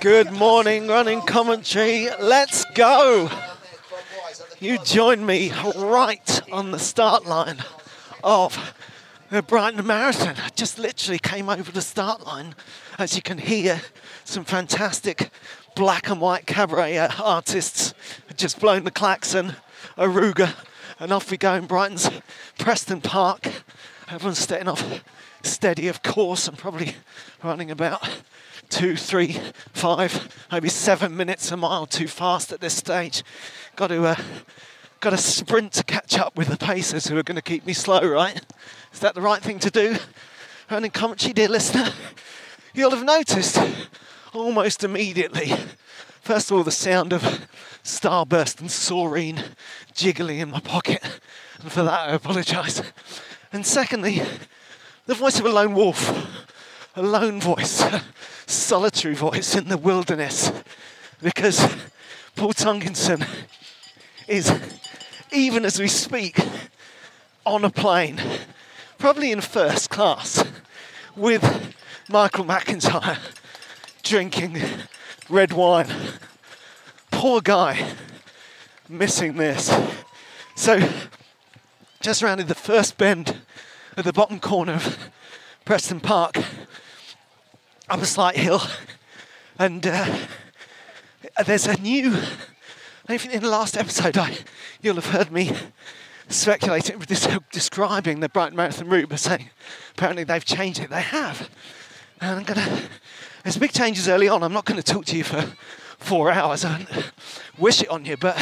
Good morning, running commentary. Let's go. You join me right on the start line of the Brighton Marathon. I just literally came over the start line. As you can hear, some fantastic black and white cabaret uh, artists have just blown the klaxon, Aruga, and off we go in Brighton's Preston Park. Everyone's staying off steady, of course, and probably running about two, three, five, maybe seven minutes a mile too fast at this stage. Got to, uh, got to sprint to catch up with the pacers who are going to keep me slow, right? Is that the right thing to do? Running commentary, dear listener, you'll have noticed almost immediately. First of all, the sound of Starburst and Saurine jiggling in my pocket, and for that I apologise. And secondly, the voice of a lone wolf, a lone voice, a solitary voice in the wilderness, because Paul Tonkinson is, even as we speak, on a plane, probably in first class, with Michael McIntyre drinking red wine. Poor guy, missing this. So, just rounded the first bend at the bottom corner of Preston Park, up a slight hill, and uh, there's a new. I think in the last episode, I, you'll have heard me speculating, describing the Brighton Marathon route but saying apparently they've changed it. They have. And I'm gonna. There's big changes early on. I'm not going to talk to you for four hours. I wish it on you, but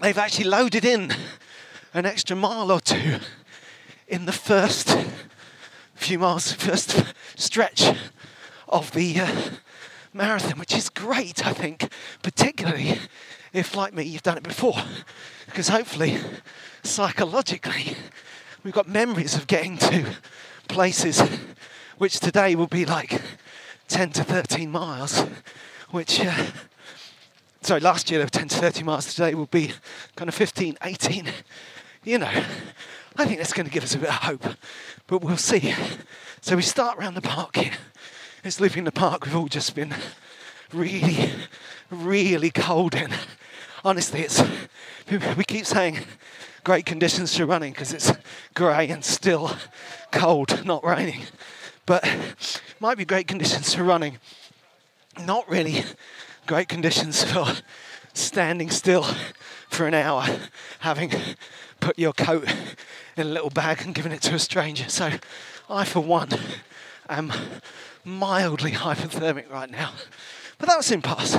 they've actually loaded in an extra mile or two in the first few miles, first stretch of the uh, marathon, which is great, I think, particularly if, like me, you've done it before. Because hopefully, psychologically, we've got memories of getting to places which today will be like 10 to 13 miles, which, uh, sorry, last year they were 10 to 30 miles, today will be kind of 15, 18. You know, I think that's going to give us a bit of hope, but we'll see. So we start around the park here. It's living the park we've all just been really, really cold in. Honestly, it's we keep saying great conditions for running because it's grey and still cold, not raining. But might be great conditions for running. Not really great conditions for standing still for an hour, having put your coat in a little bag and given it to a stranger. So I, for one, am mildly hypothermic right now. But that was in pass.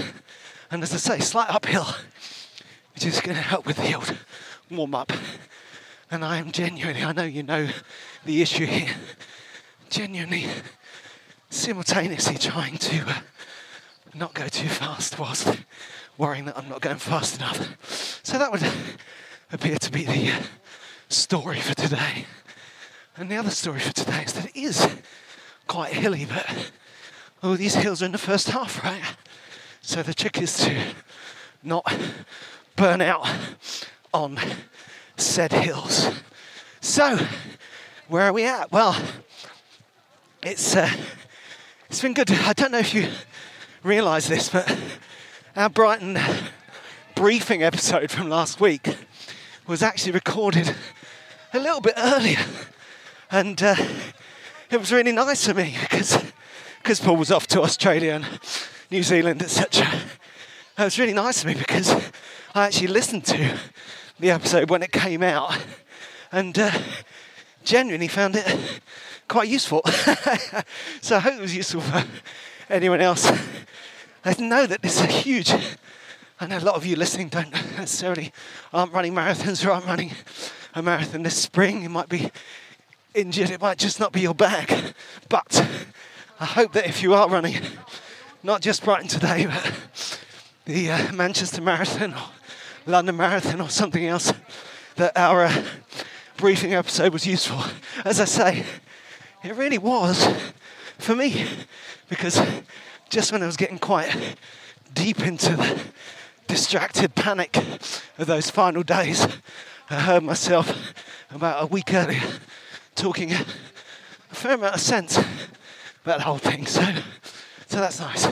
And as I say, slight uphill, which is going to help with the old warm up. And I am genuinely, I know you know the issue here, genuinely, simultaneously trying to uh, not go too fast whilst worrying that I'm not going fast enough. So that would appear to be the uh, story for today. And the other story for today is that it is quite hilly, but oh, these hills are in the first half, right? So the trick is to not burn out on said hills. So, where are we at? Well, it's uh, it's been good. I don't know if you realise this, but our Brighton briefing episode from last week was actually recorded a little bit earlier, and uh, it was really nice for me because because Paul was off to Australia and New Zealand, etc. It was really nice for me because I actually listened to the episode when it came out and uh, genuinely found it quite useful. so I hope it was useful for anyone else. I know that this is a huge. I know a lot of you listening don't necessarily aren't running marathons or aren't running a marathon this spring. You might be injured. It might just not be your bag. But I hope that if you are running, not just Brighton today, but the uh, Manchester Marathon or London Marathon or something else, that our uh, briefing episode was useful. As I say, it really was for me because just when I was getting quite deep into the distracted panic of those final days, I heard myself about a week earlier talking a fair amount of sense about the whole thing. So, so that's nice.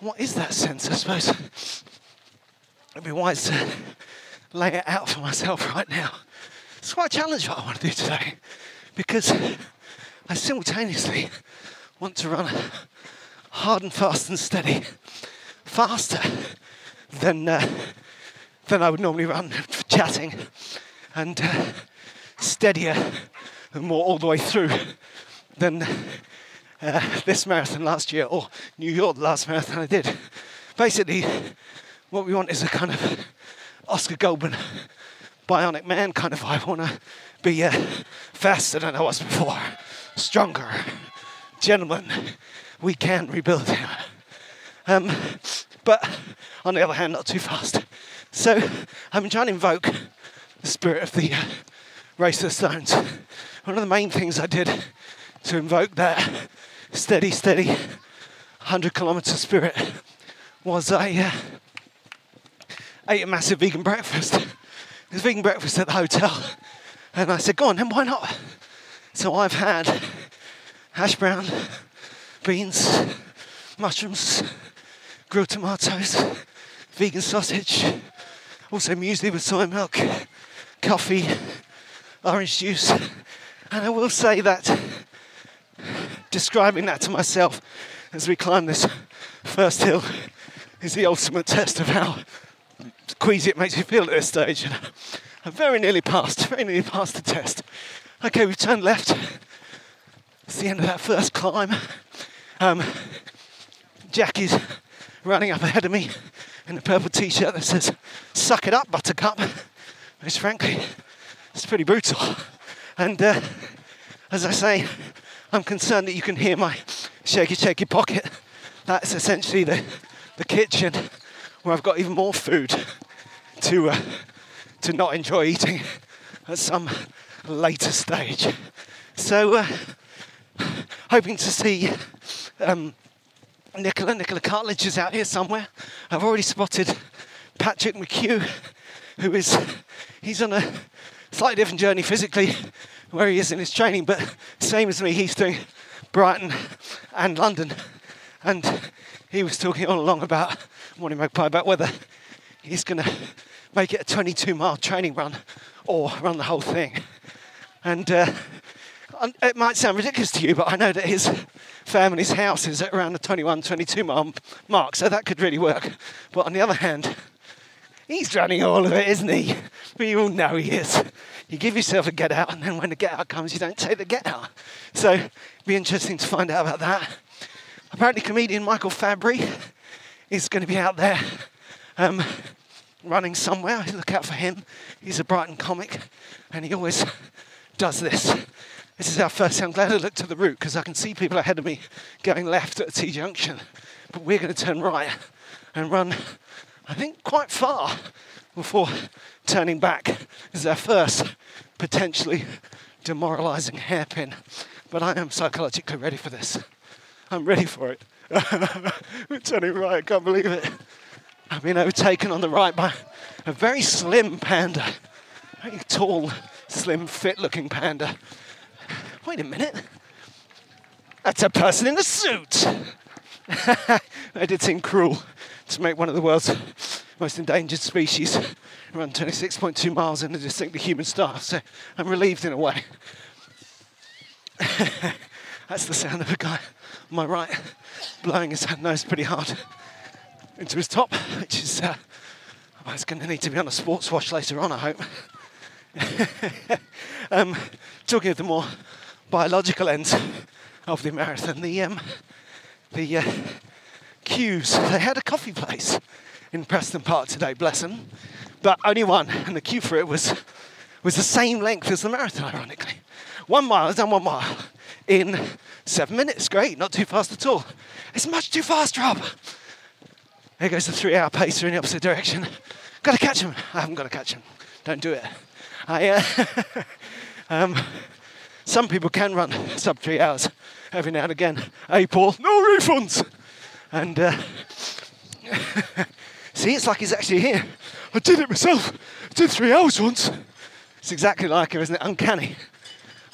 what is that sense, I suppose? It'd be wise to lay it out for myself right now. It's quite a challenge what I want to do today because I simultaneously want to run hard and fast and steady, faster than uh, than I would normally run chatting, and uh, steadier and more all the way through than uh, this marathon last year or New York, last marathon I did. Basically, what we want is a kind of Oscar Goldman bionic man kind of. I want to be uh, faster than I was before, stronger. Gentlemen, we can rebuild him. Um, but on the other hand, not too fast. So I'm trying to invoke the spirit of the uh, Race of Stones. One of the main things I did to invoke that steady, steady 100 kilometer spirit was I uh, ate a massive vegan breakfast. It was vegan breakfast at the hotel. And I said, go on, then why not? So I've had hash brown, beans, mushrooms, grilled tomatoes, vegan sausage, also muesli with soy milk, coffee, orange juice. And I will say that describing that to myself as we climb this first hill is the ultimate test of how queasy it makes me feel at this stage. And I very nearly passed, very nearly passed the test. Okay, we've turned left. It's the end of that first climb. Um, Jackie's running up ahead of me in a purple t-shirt that says "Suck it up, Buttercup." Which, frankly, it's pretty brutal. And uh, as I say, I'm concerned that you can hear my shaky, shaky pocket. That's essentially the, the kitchen where I've got even more food to uh, to not enjoy eating at some later stage. So, uh, hoping to see um, Nicola. Nicola Cartledge is out here somewhere. I've already spotted Patrick McHugh, who is he's on a slightly different journey physically where he is in his training, but same as me, he's doing Brighton and London. And he was talking all along about Morning Magpie about whether he's going to make it a 22 mile training run or run the whole thing. And uh, it might sound ridiculous to you, but I know that his family's house is at around the 21, 22 mile mark, so that could really work. But on the other hand, he's running all of it, isn't he? You all know he is. You give yourself a get out, and then when the get out comes, you don't take the get out. So it'd be interesting to find out about that. Apparently, comedian Michael Fabbri is going to be out there um, running somewhere. Look out for him. He's a Brighton comic, and he always does this. This is our first. I'm glad I looked to the route because I can see people ahead of me going left at a T junction, but we're going to turn right and run. I think quite far before turning back. This is our first potentially demoralising hairpin, but I am psychologically ready for this. I'm ready for it. We're turning right, I can't believe it. I've been overtaken on the right by a very slim panda. Very tall, slim, fit looking panda. Wait a minute. That's a person in a suit. it did seem cruel to make one of the world's most endangered species run 26.2 miles in a distinctly human style, so I'm relieved in a way. That's the sound of a guy on my right blowing his nose pretty hard into his top, which is uh, well, it's going to need to be on a sports wash later on, I hope. um, talking of the more biological ends of the marathon, the um, the uh, queues. They had a coffee place in Preston Park today, bless them, but only one, and the queue for it was was the same length as the marathon, ironically. One mile, I've done one mile in seven minutes. Great, not too fast at all. It's much too fast, Rob. There goes the three-hour pacer in the opposite direction. Got to catch him. I haven't got to catch him. Don't do it. I, uh, um, some people can run sub three hours every now and again. Hey, Paul, no refunds. And uh, see, it's like he's actually here. I did it myself. I did three hours once. It's exactly like him, isn't it? Uncanny.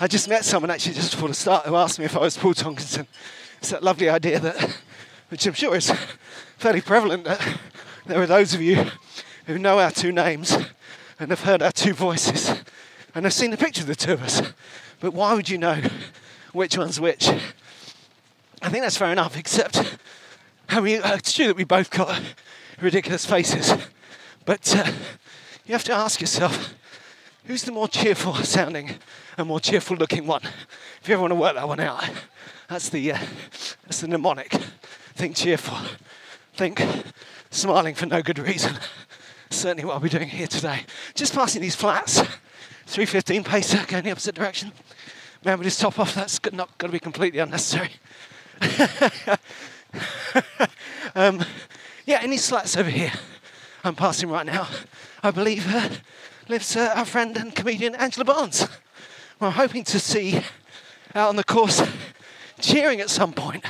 I just met someone actually just before the start who asked me if I was Paul Tonkinson. It's that lovely idea that, which I'm sure is fairly prevalent, that there are those of you who know our two names and have heard our two voices and have seen the picture of the two of us. But why would you know which one's which? I think that's fair enough, except I mean, it's true that we both got ridiculous faces, but uh, you have to ask yourself who's the more cheerful sounding and more cheerful looking one? If you ever want to work that one out, that's the, uh, that's the mnemonic. Think cheerful, think smiling for no good reason. Certainly what I'll be doing here today. Just passing these flats, 315 pacer going the opposite direction. Man with his top off, that's not going to be completely unnecessary. um, yeah, any slats over here I'm passing right now, I believe uh, lives uh, our friend and comedian Angela Barnes. I'm hoping to see out on the course cheering at some point.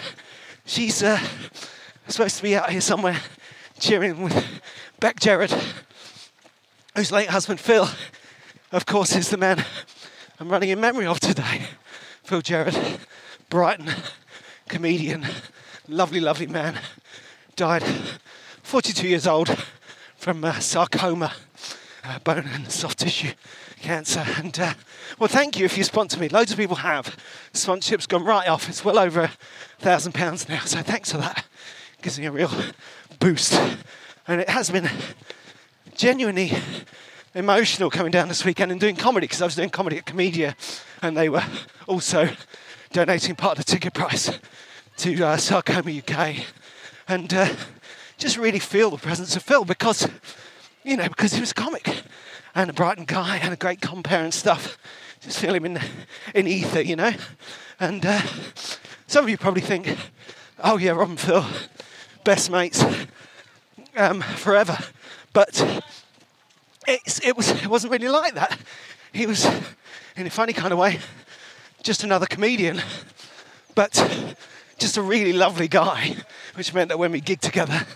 She's uh, supposed to be out here somewhere cheering with Beck Jerrod, whose late husband Phil, of course, is the man I'm running in memory of today. Phil Jerrod, Brighton comedian, lovely, lovely man, died 42 years old from uh, sarcoma, uh, bone and soft tissue cancer. And uh, well, thank you if you sponsor me. Loads of people have. Sponsorship's gone right off. It's well over a thousand pounds now. So thanks for that. Gives me a real boost. And it has been genuinely emotional coming down this weekend and doing comedy because I was doing comedy at Komedia and they were also donating part of the ticket price to uh, Sarcoma UK and uh, just really feel the presence of Phil because, you know, because he was a comic and a Brighton guy and a great compere and stuff. Just feel him in, in ether, you know. And uh, some of you probably think, oh yeah, Rob and Phil, best mates um, forever. But it, was, it wasn't really like that. He was, in a funny kind of way, just another comedian, but just a really lovely guy, which meant that when we gigged together,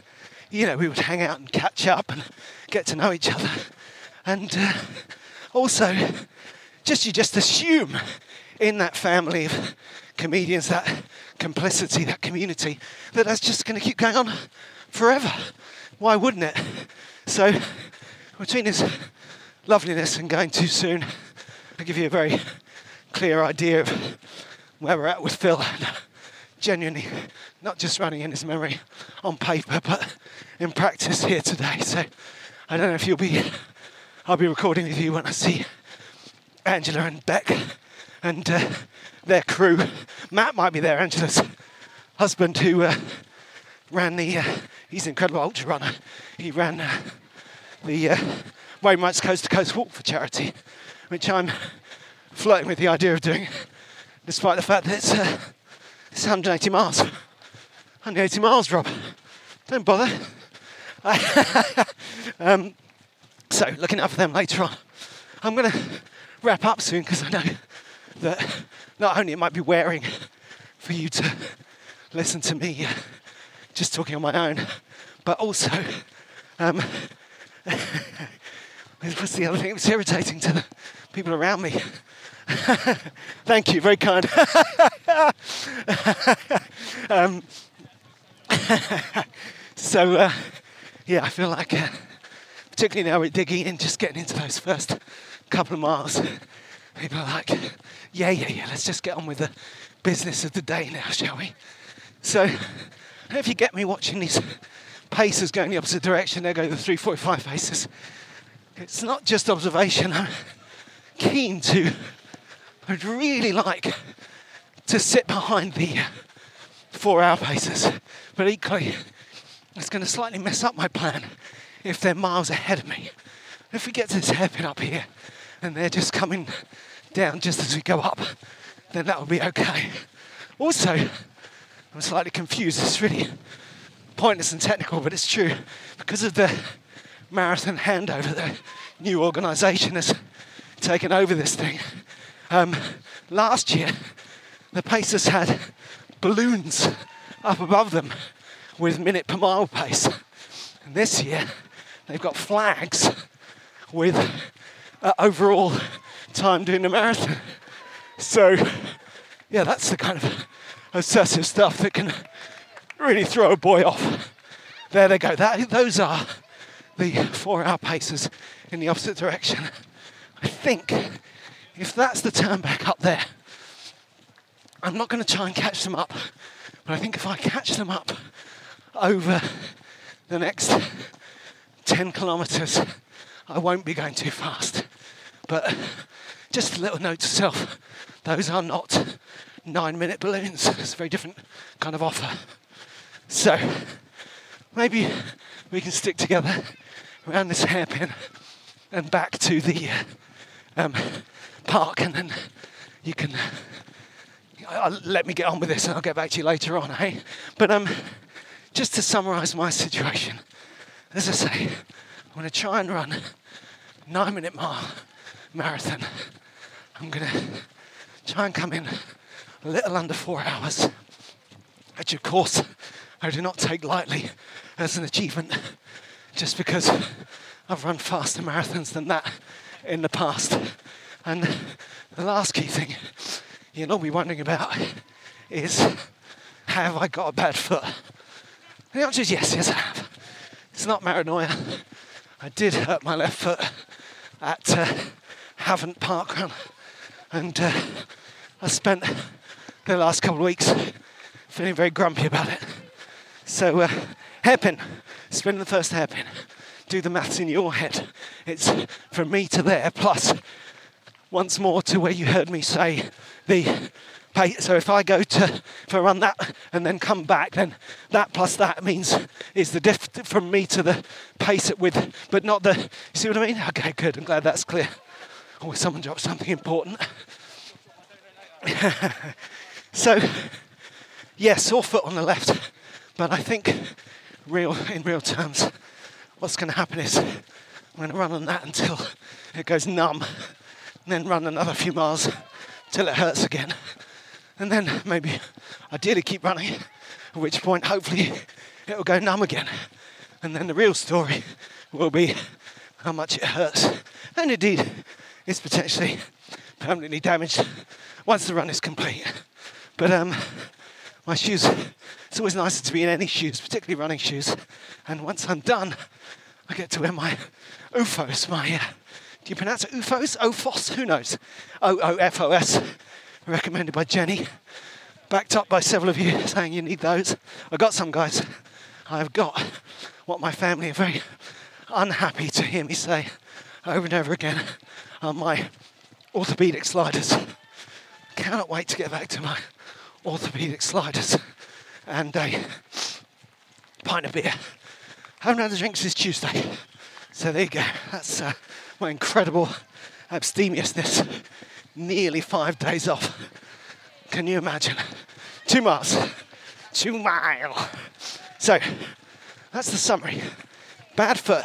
you know, we would hang out and catch up and get to know each other. And uh, also, just you just assume in that family of comedians, that complicity, that community, that that's just going to keep going on forever. Why wouldn't it? So, between his loveliness and going too soon, I give you a very clear idea of where we're at with Phil. Genuinely, not just running in his memory on paper, but in practice here today. So I don't know if you'll be, I'll be recording with you when I see Angela and Beck and uh, their crew. Matt might be there, Angela's husband, who uh, ran the, uh, he's an incredible ultra runner. He ran uh, the uh, Coast to Coast Walk for charity, which I'm flirting with the idea of doing, despite the fact that it's, uh, it's 180 miles. 180 miles, Rob. Don't bother. um, so, looking out for them later on. I'm going to wrap up soon because I know that not only it might be wearing for you to listen to me uh, just talking on my own, but also, um, what's the other thing? It was irritating to the people around me. Thank you, very kind. um, so, uh, yeah, I feel like, uh, particularly now we're digging in, just getting into those first couple of miles, people are like, yeah, yeah, yeah, let's just get on with the business of the day now, shall we? So, if you get me watching these paces going the opposite direction, they go the 345 paces. It's not just observation. I'm keen to, I'd really like to sit behind the four hour paces, but equally, it's going to slightly mess up my plan if they're miles ahead of me. If we get to this hairpin up here and they're just coming down just as we go up, then that will be okay. Also, I'm slightly confused. It's really pointless and technical, but it's true. Because of the marathon handover, the new organisation has taken over this thing. Um, last year, the Pacers had balloons up above them with minute per mile pace. And this year, they've got flags with uh, overall time doing the marathon. So, yeah, that's the kind of obsessive stuff that can really throw a boy off. There they go. That, those are the four hour paces in the opposite direction. I think if that's the turn back up there, I'm not going to try and catch them up, but I think if I catch them up over the next 10 kilometres, I won't be going too fast. But just a little note to self those are not nine minute balloons. It's a very different kind of offer. So maybe we can stick together around this hairpin and back to the um, park, and then you can uh, let me get on with this, and I'll get back to you later on, eh? But um, just to summarise my situation, as I say, I'm going to try and run nine minute mile marathon. I'm going to try and come in a little under four hours, which of course I do not take lightly as an achievement, just because I've run faster marathons than that in the past. And the last key thing you'll all be wondering about is have I got a bad foot? The answer is yes, yes I have. It's not paranoia. I did hurt my left foot at uh, Havant Park Run, and uh, I spent the last couple of weeks feeling very grumpy about it. So, uh, hairpin, spin the first hairpin. Do the maths in your head. It's from me to there, plus once more to where you heard me say the pace. So if I go to, if I run that and then come back, then that plus that means is the diff from me to the pace it with, but not the, see what I mean? Okay, good. I'm glad that's clear. Oh, someone dropped something important. so, yeah, sore foot on the left, but I think real in real terms, what's going to happen is I'm going to run on that until it goes numb, and then run another few miles till it hurts again, and then maybe ideally keep running, at which point hopefully it will go numb again, and then the real story will be how much it hurts, and indeed it's potentially permanently damaged once the run is complete. But um, my shoes, it's always nicer to be in any shoes, particularly running shoes. And once I'm done, I get to wear my UFOs, my, uh, do you pronounce it OOFOS? OFOS? Who knows? O-O-F-O-S, recommended by Jenny, backed up by several of you saying you need those. I got some guys. I've got what my family are very unhappy to hear me say over and over again are my orthopedic sliders. Cannot wait to get back to my orthopedic sliders and a pint of beer. Haven't had a drink since Tuesday. So there you go. That's uh, my incredible abstemiousness. Nearly five days off. Can you imagine? Two miles. Two mile. So that's the summary. Bad foot.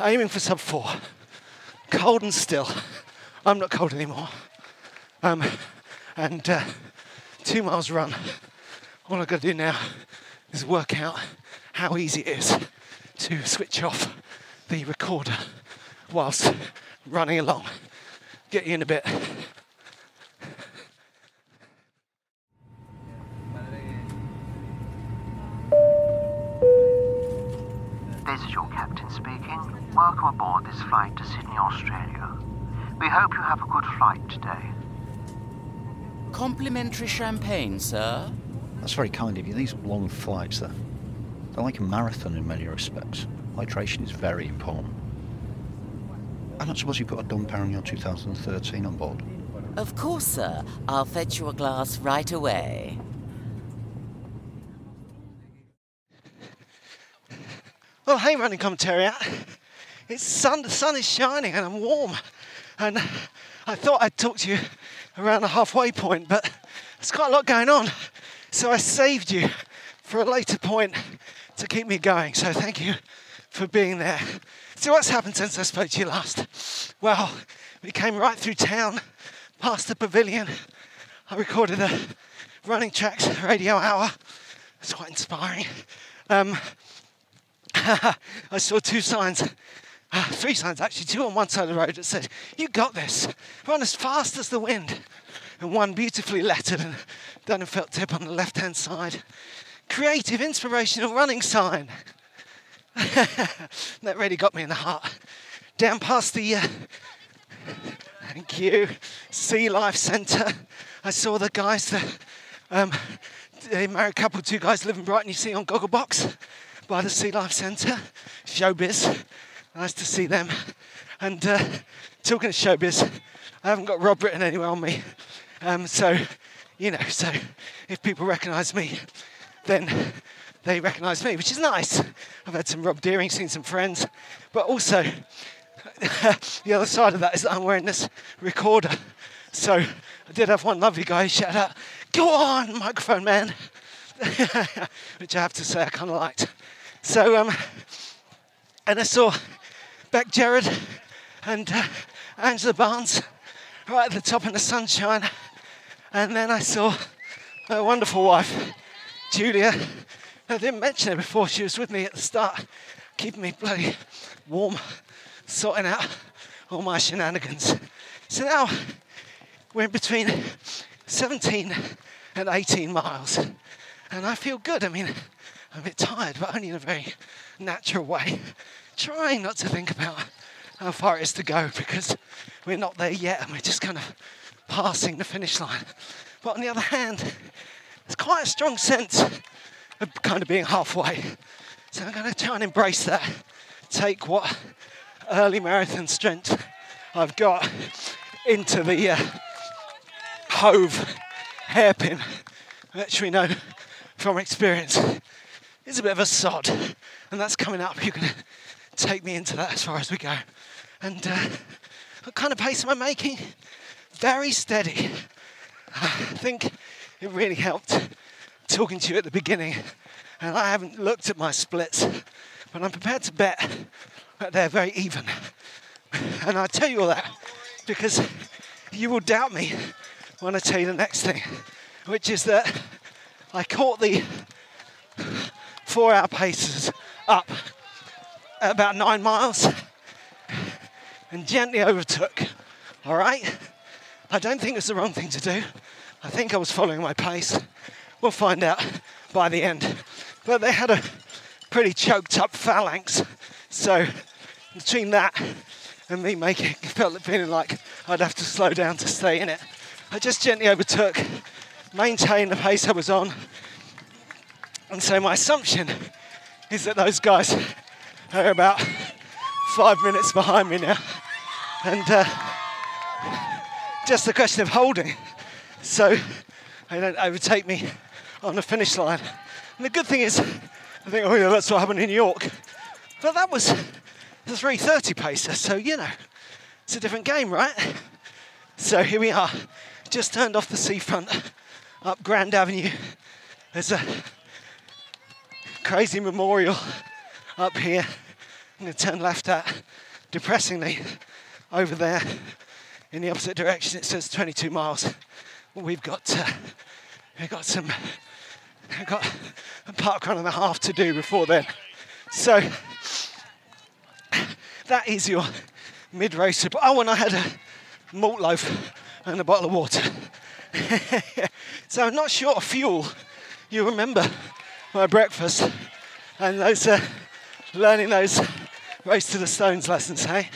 Aiming for sub four. Cold and still. I'm not cold anymore. Um, and uh, two miles run all I've got to do now is work out how easy it is to switch off the recorder whilst running along. Get you in a bit. This is your captain speaking. Welcome aboard this flight to Sydney, Australia. We hope you have a good flight today. Complimentary champagne, sir. That's very kind of you. These long flights, they're, they're like a marathon in many respects. Hydration is very important. I don't suppose you put a Dom Perignon 2013 on board. Of course, sir. I'll fetch you a glass right away. Well, hey, running commentary. It's sun. The sun is shining and I'm warm, and I thought I'd talk to you around the halfway point, but there's quite a lot going on. So I saved you for a later point to keep me going. So thank you for being there. So what's happened since I spoke to you last? Well, we came right through town, past the pavilion. I recorded a running tracks radio hour. It's quite inspiring. Um, I saw two signs, three signs actually, two on one side of the road that said, You got this, run as fast as the wind. And one beautifully lettered and done in felt tip on the left hand side. Creative, inspirational running sign. that really got me in the heart. Down past the, uh, thank you, Sea Life Centre, I saw the guys that, um, they married a couple, two guys live in Brighton, you see on Gogglebox by the Sea Life Centre. Showbiz, nice to see them. And uh, talking of showbiz, I haven't got Rob written anywhere on me. Um, so, you know, so if people recognise me, then they recognise me, which is nice. I've had some Rob Deering, seen some friends, but also the other side of that is that I'm wearing this recorder. So I did have one lovely guy shout out, "Go on, microphone man," which I have to say I kind of liked. So, um, and I saw Beck Jerrod and uh, Angela Barnes right at the top in the sunshine. And then I saw my wonderful wife, Julia. I didn't mention her before, she was with me at the start, keeping me bloody warm, sorting out all my shenanigans. So now we're between 17 and 18 miles, and I feel good. I mean, I'm a bit tired, but only in a very natural way. Trying not to think about how far it is to go because we're not there yet and we're just kind of passing the finish line. But on the other hand, there's quite a strong sense of kind of being halfway. So I'm going to try and embrace that. Take what early marathon strength I've got into the uh, Hove hairpin, which we know from experience is a bit of a sod, and that's coming up. You can take me into that as far as we go. And uh, what kind of pace am I making? Very steady. I think it really helped talking to you at the beginning, and I haven't looked at my splits, but I'm prepared to bet that they're very even. And I tell you all that because you will doubt me when I tell you the next thing, which is that I caught the four hour paces up at about nine miles and gently overtook. All right? I don't think it's the wrong thing to do. I think I was following my pace. We'll find out by the end. But they had a pretty choked up phalanx. So between that and me making it felt feeling like I'd have to slow down to stay in it. I just gently overtook, maintained the pace I was on. And so my assumption is that those guys are about five minutes behind me now. And uh, just a question of holding. So they don't overtake me on the finish line. And the good thing is, I think, oh yeah, that's what happened in New York. But that was the 330 pacer, so you know, it's a different game, right? So here we are, just turned off the seafront up Grand Avenue. There's a crazy memorial up here. I'm going to turn left at, depressingly, over there in the opposite direction. It says 22 miles. We've got uh, we've got some I've got a park run and a half to do before then. So that is your mid race. Oh, and I had a malt loaf and a bottle of water. so I'm not short of fuel. You remember my breakfast and those uh, learning those race to the stones lessons, hey?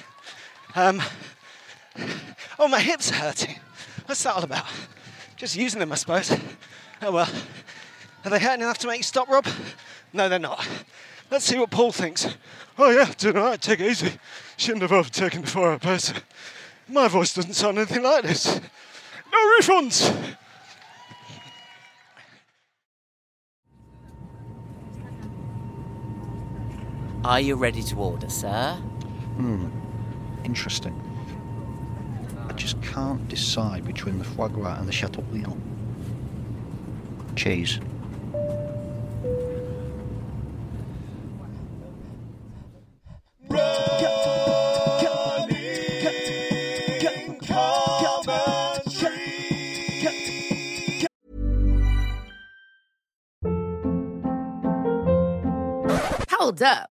Um, oh, my hips are hurting. What's that all about? Just using them, I suppose. Oh well. Are they hurting enough to make you stop, Rob? No, they're not. Let's see what Paul thinks. Oh yeah, doing alright, take it easy. Shouldn't have overtaken the four-hour pace. My voice doesn't sound anything like this. No refunds! Are you ready to order, sir? Hmm. Interesting. I just can't decide between the foie gras and the chateaubriand. Cheese. Hold up.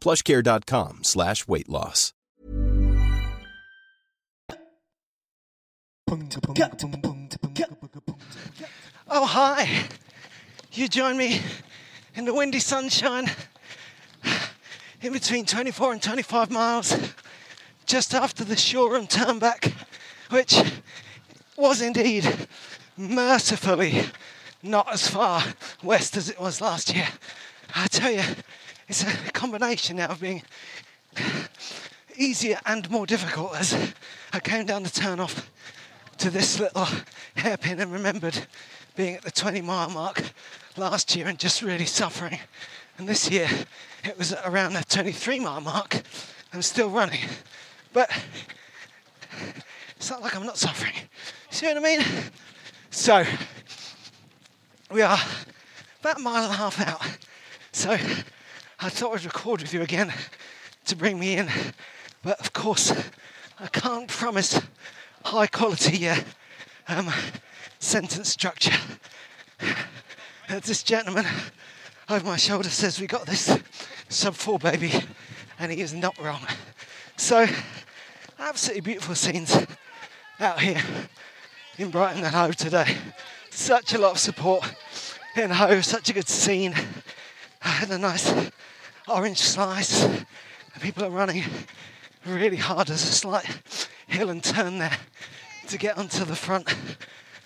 plushcare.com slash weight loss. Oh, hi. You join me in the windy sunshine in between 24 and 25 miles just after the Shoreham turnback, which was indeed mercifully not as far west as it was last year. I tell you, it's a combination now of being easier and more difficult as I came down the turn off to this little hairpin and remembered being at the 20 mile mark last year and just really suffering. And this year it was around the 23 mile mark. I'm still running. But it's not like I'm not suffering. See what I mean? So we are about a mile and a half out. So I thought I'd record with you again to bring me in. But of course, I can't promise high quality uh, um, sentence structure. Uh, this gentleman over my shoulder says we got this sub four baby, and he is not wrong. So, absolutely beautiful scenes out here in Brighton and Hove today. Such a lot of support in Hove, such a good scene. I had a nice orange slice. The people are running really hard. There's a slight hill and turn there to get onto the front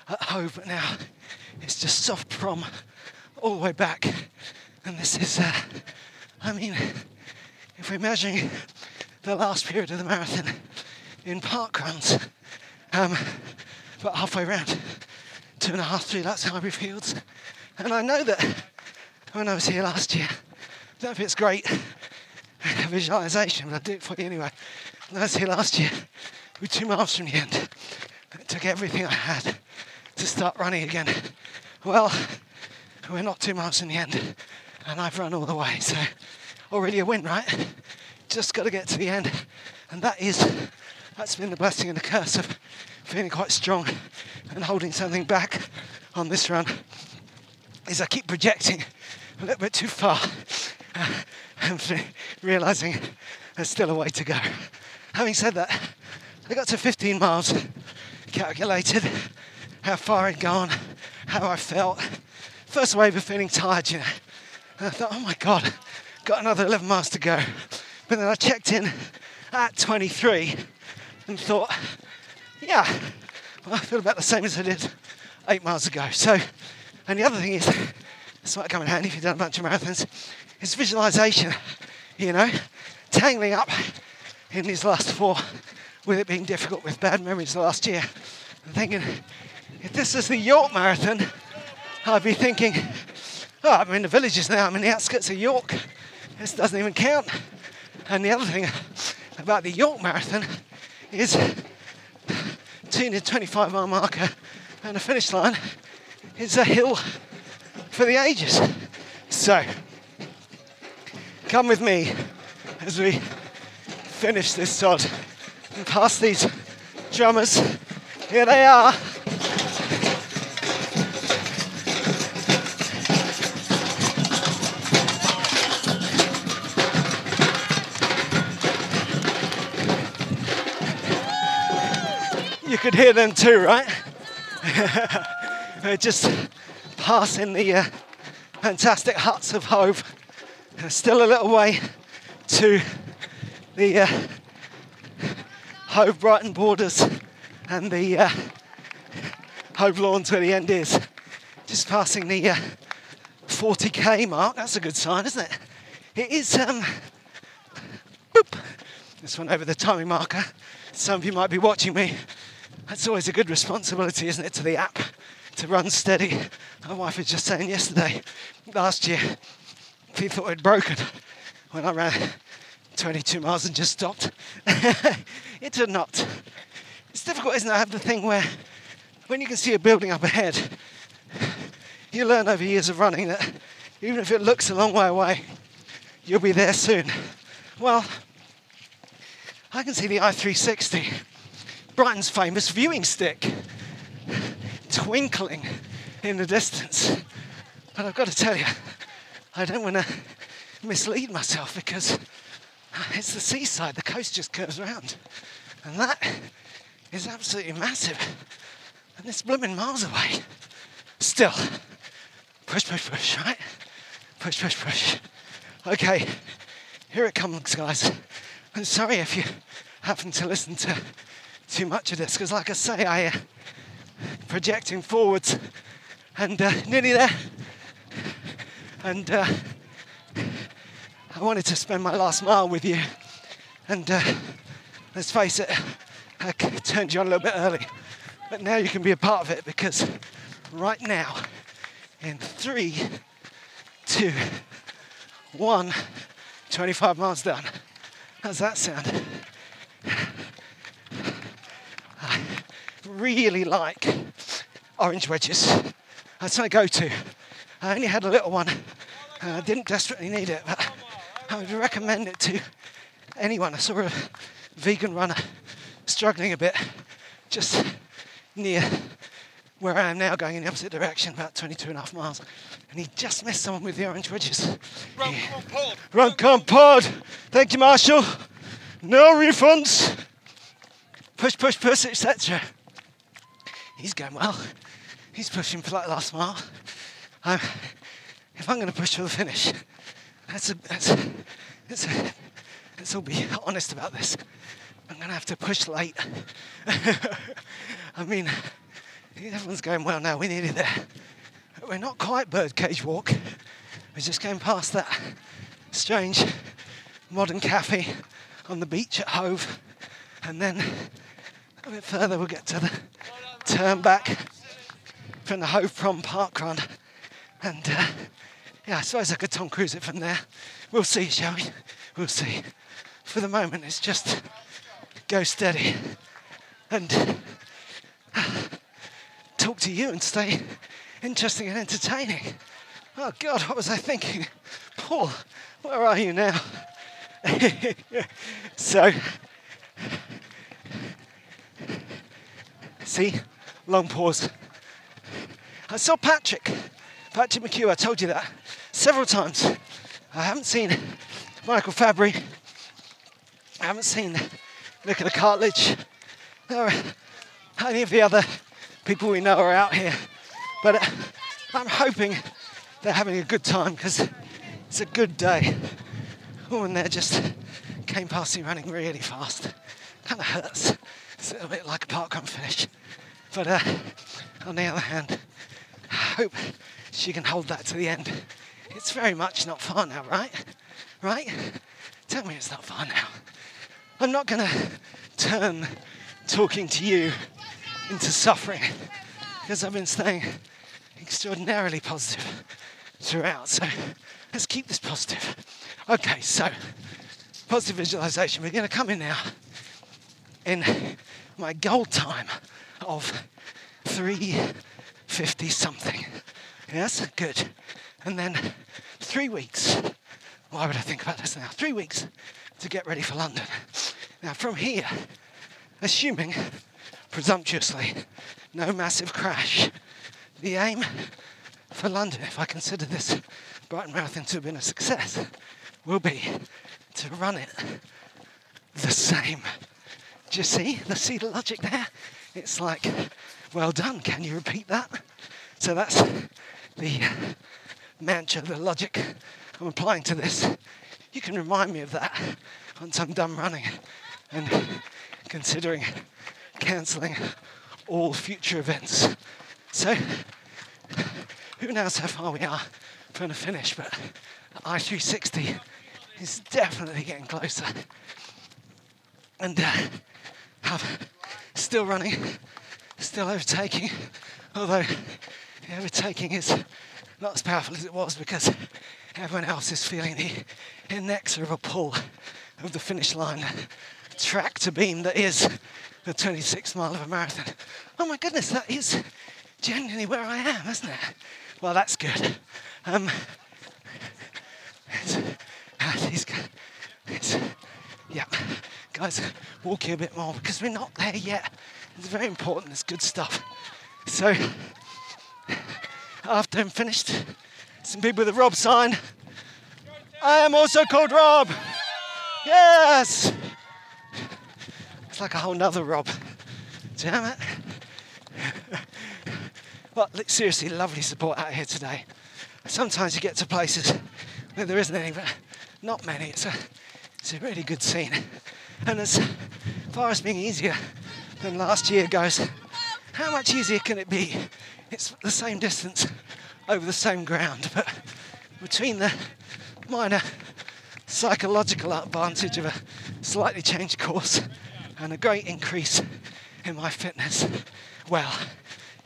at Hove, but now it's just soft prom all the way back. And this is, uh, I mean, if we're measuring the last period of the marathon in park runs, um, but halfway around, two and a half, three laps Highbury Fields. And I know that when I was here last year, I don't if it's great visualization, but I'll do it for you anyway. I was here last year, we were two miles from the end. It took everything I had to start running again. Well, we're not two miles from the end, and I've run all the way, so already a win, right? just got to get to the end. And that is, that's been the blessing and the curse of feeling quite strong and holding something back on this run. Is I keep projecting a little bit too far and realizing there's still a way to go. Having said that, I got to 15 miles, calculated how far I'd gone, how I felt. First wave of feeling tired, you know. And I thought, oh my God, got another 11 miles to go. But then I checked in at 23 and thought, yeah, well, I feel about the same as I did eight miles ago. So, and the other thing is, this might come in handy if you've done a bunch of marathons, is visualization, you know, tangling up in these last four with it being difficult with bad memories last year. I'm thinking, if this is the York Marathon, I'd be thinking, oh, I'm in the villages now, I'm in the outskirts of York. This doesn't even count. And the other thing about the York Marathon is between the 25 mile marker and the finish line is a hill for the ages. So, come with me as we finish this sod and pass these drummers. Here they are. You could hear them too, right? Just passing the uh, fantastic huts of Hove. There's still a little way to the uh, Hove Brighton borders and the uh, Hove Lawns where the end is. Just passing the uh, 40k mark. That's a good sign, isn't it? It is. Um, boop. This one over the timing marker. Some of you might be watching me. That's always a good responsibility, isn't it, to the app to run steady. My wife was just saying yesterday, last year, she thought it broken when I ran 22 miles and just stopped. it did not. It's difficult, isn't it? I have the thing where when you can see a building up ahead, you learn over years of running that even if it looks a long way away, you'll be there soon. Well, I can see the i360, Brighton's famous viewing stick, twinkling in the distance. But I've got to tell you, I don't want to mislead myself because it's the seaside, the coast just curves around. And that is absolutely massive. And it's blooming miles away. Still, push, push, push, right? Push, push, push. Okay, here it comes, guys. I'm sorry if you happen to listen to too much of this, because like I say, I uh, projecting forwards and uh, nearly there. And uh, I wanted to spend my last mile with you. And uh, let's face it, I turned you on a little bit early. But now you can be a part of it because right now, in three, two, one, 25 miles done. How's that sound? Really like orange wedges. That's my go-to. I only had a little one. Uh, I didn't desperately need it, but I would recommend it to anyone. I saw a vegan runner struggling a bit just near where I am now, going in the opposite direction, about 22 and a half miles. And he just missed someone with the orange wedges. Run, come pod. Run, come pod. Thank you, Marshall. No refunds. Push, push, push, etc. He's going well. He's pushing for that last mile. I'm, if I'm going to push for the finish, let's all be honest about this. I'm going to have to push late. I mean, everyone's going well now. We're nearly there. We're not quite birdcage walk. We're just going past that strange modern cafe on the beach at Hove. And then a bit further, we'll get to the turn back from the Hove Prom Park run. And uh, yeah, I suppose I could Tom Cruise it from there. We'll see, shall we? We'll see. For the moment, it's just go steady and talk to you and stay interesting and entertaining. Oh God, what was I thinking? Paul, where are you now? so, see, long pause. I saw Patrick, Patrick McHugh, I told you that several times. I haven't seen Michael Fabbri, I haven't seen Nicola Cartledge, or any of the other people we know are out here. But uh, I'm hoping they're having a good time because it's a good day. Oh, and they just came past me running really fast. Kind of hurts. It's a little bit like a parkrun finish. But uh, on the other hand, I hope she can hold that to the end. It's very much not far now, right? Right? Tell me it's not far now. I'm not going to turn talking to you into suffering because I've been staying extraordinarily positive throughout. So let's keep this positive. Okay, so positive visualization. We're going to come in now in my goal time of 350 something. Yes, good. And then three weeks. Why would I think about this now? Three weeks to get ready for London. Now, from here, assuming presumptuously no massive crash, the aim for London, if I consider this Brighton Marathon to have been a success, will be to run it the same. Do you see? The see the logic there? It's like, well done. Can you repeat that? So that's the mantra, the logic I'm applying to this. You can remind me of that once I'm done running and considering cancelling all future events. So, who knows how far we are from the finish, but I 360 is definitely getting closer. And uh, I'm still running, still overtaking, although the overtaking is not as powerful as it was because everyone else is feeling the inexorable pull of the finish line track to beam that is the 26 mile of a marathon. Oh my goodness, that is genuinely where I am, isn't it? Well, that's good. Um, it's, uh, guys, yeah, guys, walking a bit more because we're not there yet. It's very important. It's good stuff. So, after I'm finished, some people with a Rob sign. I am also called Rob. Yes. It's like a whole nother Rob. Damn it. Well, seriously, lovely support out here today. Sometimes you get to places where there isn't any, but not many. It's a, it's a really good scene. And as far as being easier than last year goes, how much easier can it be? It's the same distance over the same ground, but between the minor psychological advantage of a slightly changed course and a great increase in my fitness, well,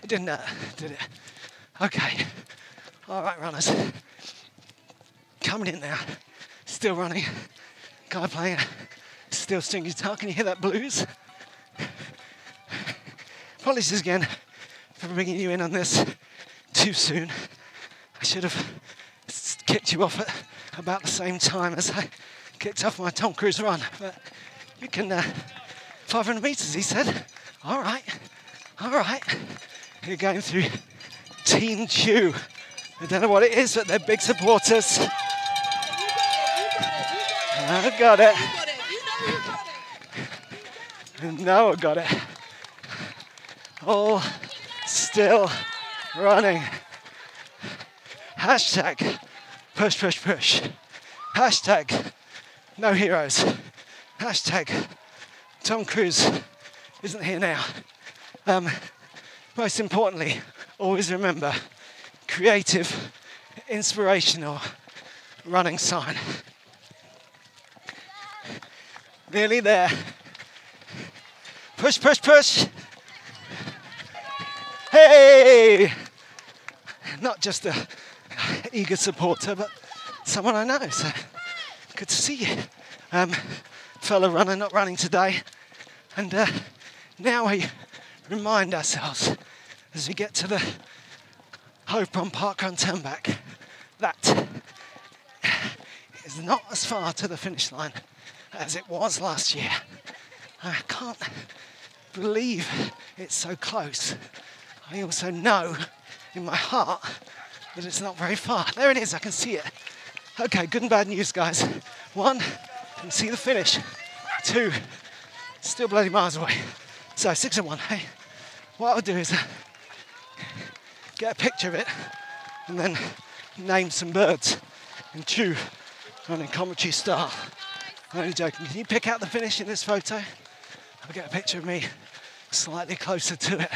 it didn't hurt, did it? Okay. All right, runners. Coming in now. Still running. Guy playing a steel string guitar. Can you hear that blues? Apologies again for bringing you in on this too soon. I should have kicked you off at about the same time as I kicked off my Tom Cruise run. But you can, uh, 500 meters, he said. All right, all right. You're going through Team Chew. I don't know what it is, but they're big supporters. I've got it. No, I got it. All still running. Hashtag push, push, push. Hashtag no heroes. Hashtag Tom Cruise isn't here now. Um, most importantly, always remember creative, inspirational running sign. Nearly there. Push, push, push. Hey! Not just a eager supporter, but someone I know. So good to see you. Um, fellow runner not running today. And uh, now we remind ourselves as we get to the Hove Prom Parkrun Turn back that is not as far to the finish line as it was last year. I can't believe it's so close. I also know in my heart that it's not very far. There it is, I can see it. Okay, good and bad news, guys. One, can see the finish. Two, still bloody miles away. So six and one. Hey, what I'll do is uh, get a picture of it and then name some birds and chew running commentary style. I'm only joking. Can you pick out the finish in this photo? I'll get a picture of me slightly closer to it.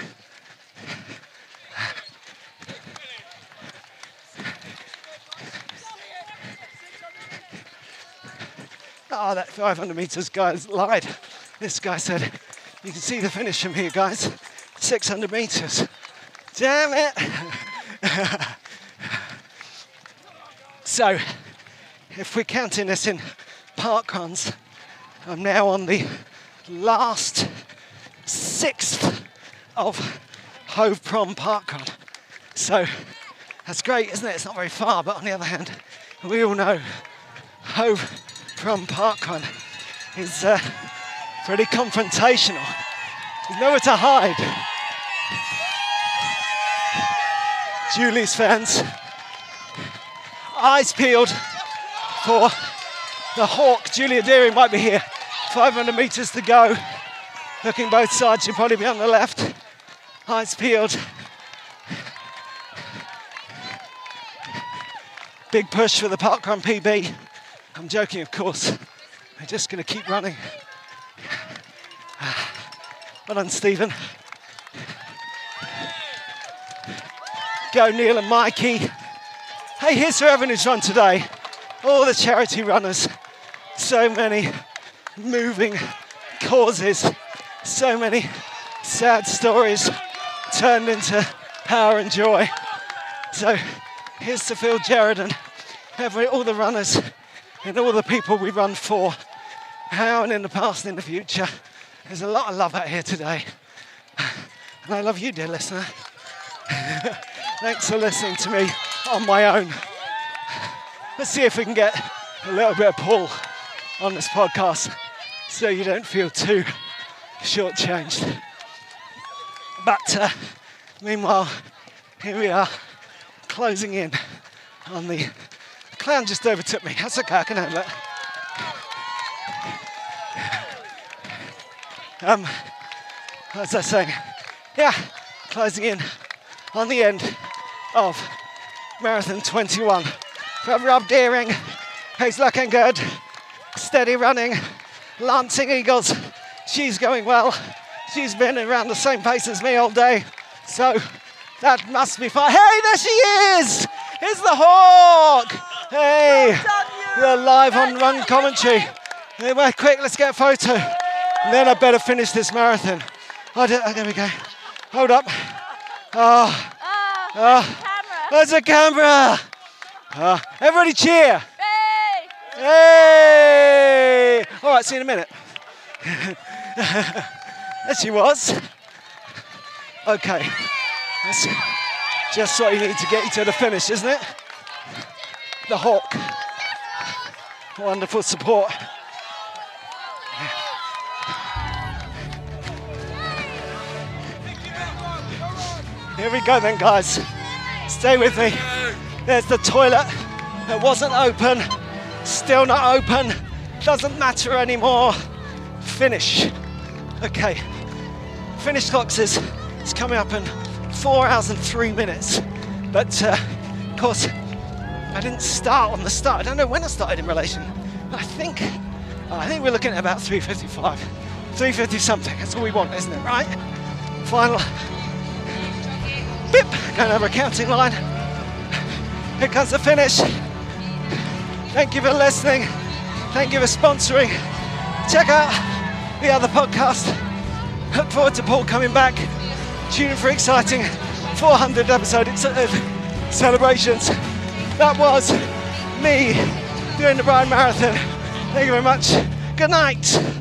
Oh, that 500 meters guy's lied. This guy said, you can see the finish from here, guys. 600 meters. Damn it. so, if we're counting this in park runs, I'm now on the last sixth of Hove Prom Park Run. So, that's great, isn't it? It's not very far, but on the other hand, we all know Hove Prom Park Run is uh, pretty confrontational. There's nowhere to hide. Julie's fans, eyes peeled for the Hawk. Julia Deering might be here. 500 metres to go. Looking both sides, you'll probably be on the left. Eyes peeled. Big push for the parkrun PB. I'm joking, of course. We're just going to keep running. Well done, Stephen. Go, Neil and Mikey. Hey, here's for everyone run today. All the charity runners. So many moving causes. So many sad stories turned into power and joy. So here's to Phil Jerrod and every, all the runners and all the people we run for, now and in the past and in the future. There's a lot of love out here today. And I love you, dear listener. Thanks for listening to me on my own. Let's see if we can get a little bit of pull on this podcast so you don't feel too shortchanged. But uh, meanwhile, here we are closing in on the clown just overtook me. That's okay, I can handle it. Um, as I was saying, yeah, closing in on the end of Marathon 21. From Rob Deering, he's looking good, steady running, Lancing Eagles, she's going well. She's been around the same pace as me all day, so that must be fine. Hey, there she is! It's the Hawk! Hey, you're live on Run Commentary. Anyway, quick, let's get a photo. And then I better finish this marathon. Oh, there oh, we go. Hold up. Ah. Oh, oh, there's a camera. Oh, everybody cheer. Hey! All right, see you in a minute. there she was. Okay, that's just what you need to get you to the finish, isn't it? The Hawk. Wonderful support. Here we go then, guys. Stay with me. There's the toilet. It wasn't open. Still not open. Doesn't matter anymore. Finish. Okay. Finish clock says it's coming up in four hours and three minutes. But uh, of course, I didn't start on the start. I don't know when I started in relation. I think I think we're looking at about 355. 350 something. That's all we want, isn't it? Right? Final Bip! Going over a counting line. Here comes the finish. Thank you for listening. Thank you for sponsoring. Check out the other podcast. Look forward to Paul coming back. Tune in for exciting 400 episode celebrations. That was me doing the Brighton Marathon. Thank you very much. Good night.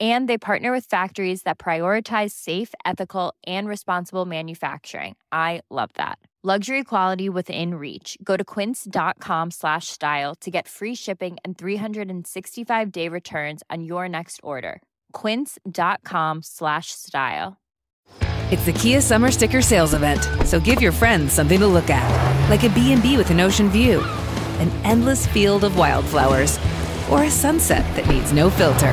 And they partner with factories that prioritize safe, ethical, and responsible manufacturing. I love that. Luxury quality within reach. Go to quince.com slash style to get free shipping and 365 day returns on your next order. Quince.com slash style. It's the Kia Summer Sticker Sales Event, so give your friends something to look at, like a B&B with an ocean view, an endless field of wildflowers, or a sunset that needs no filter.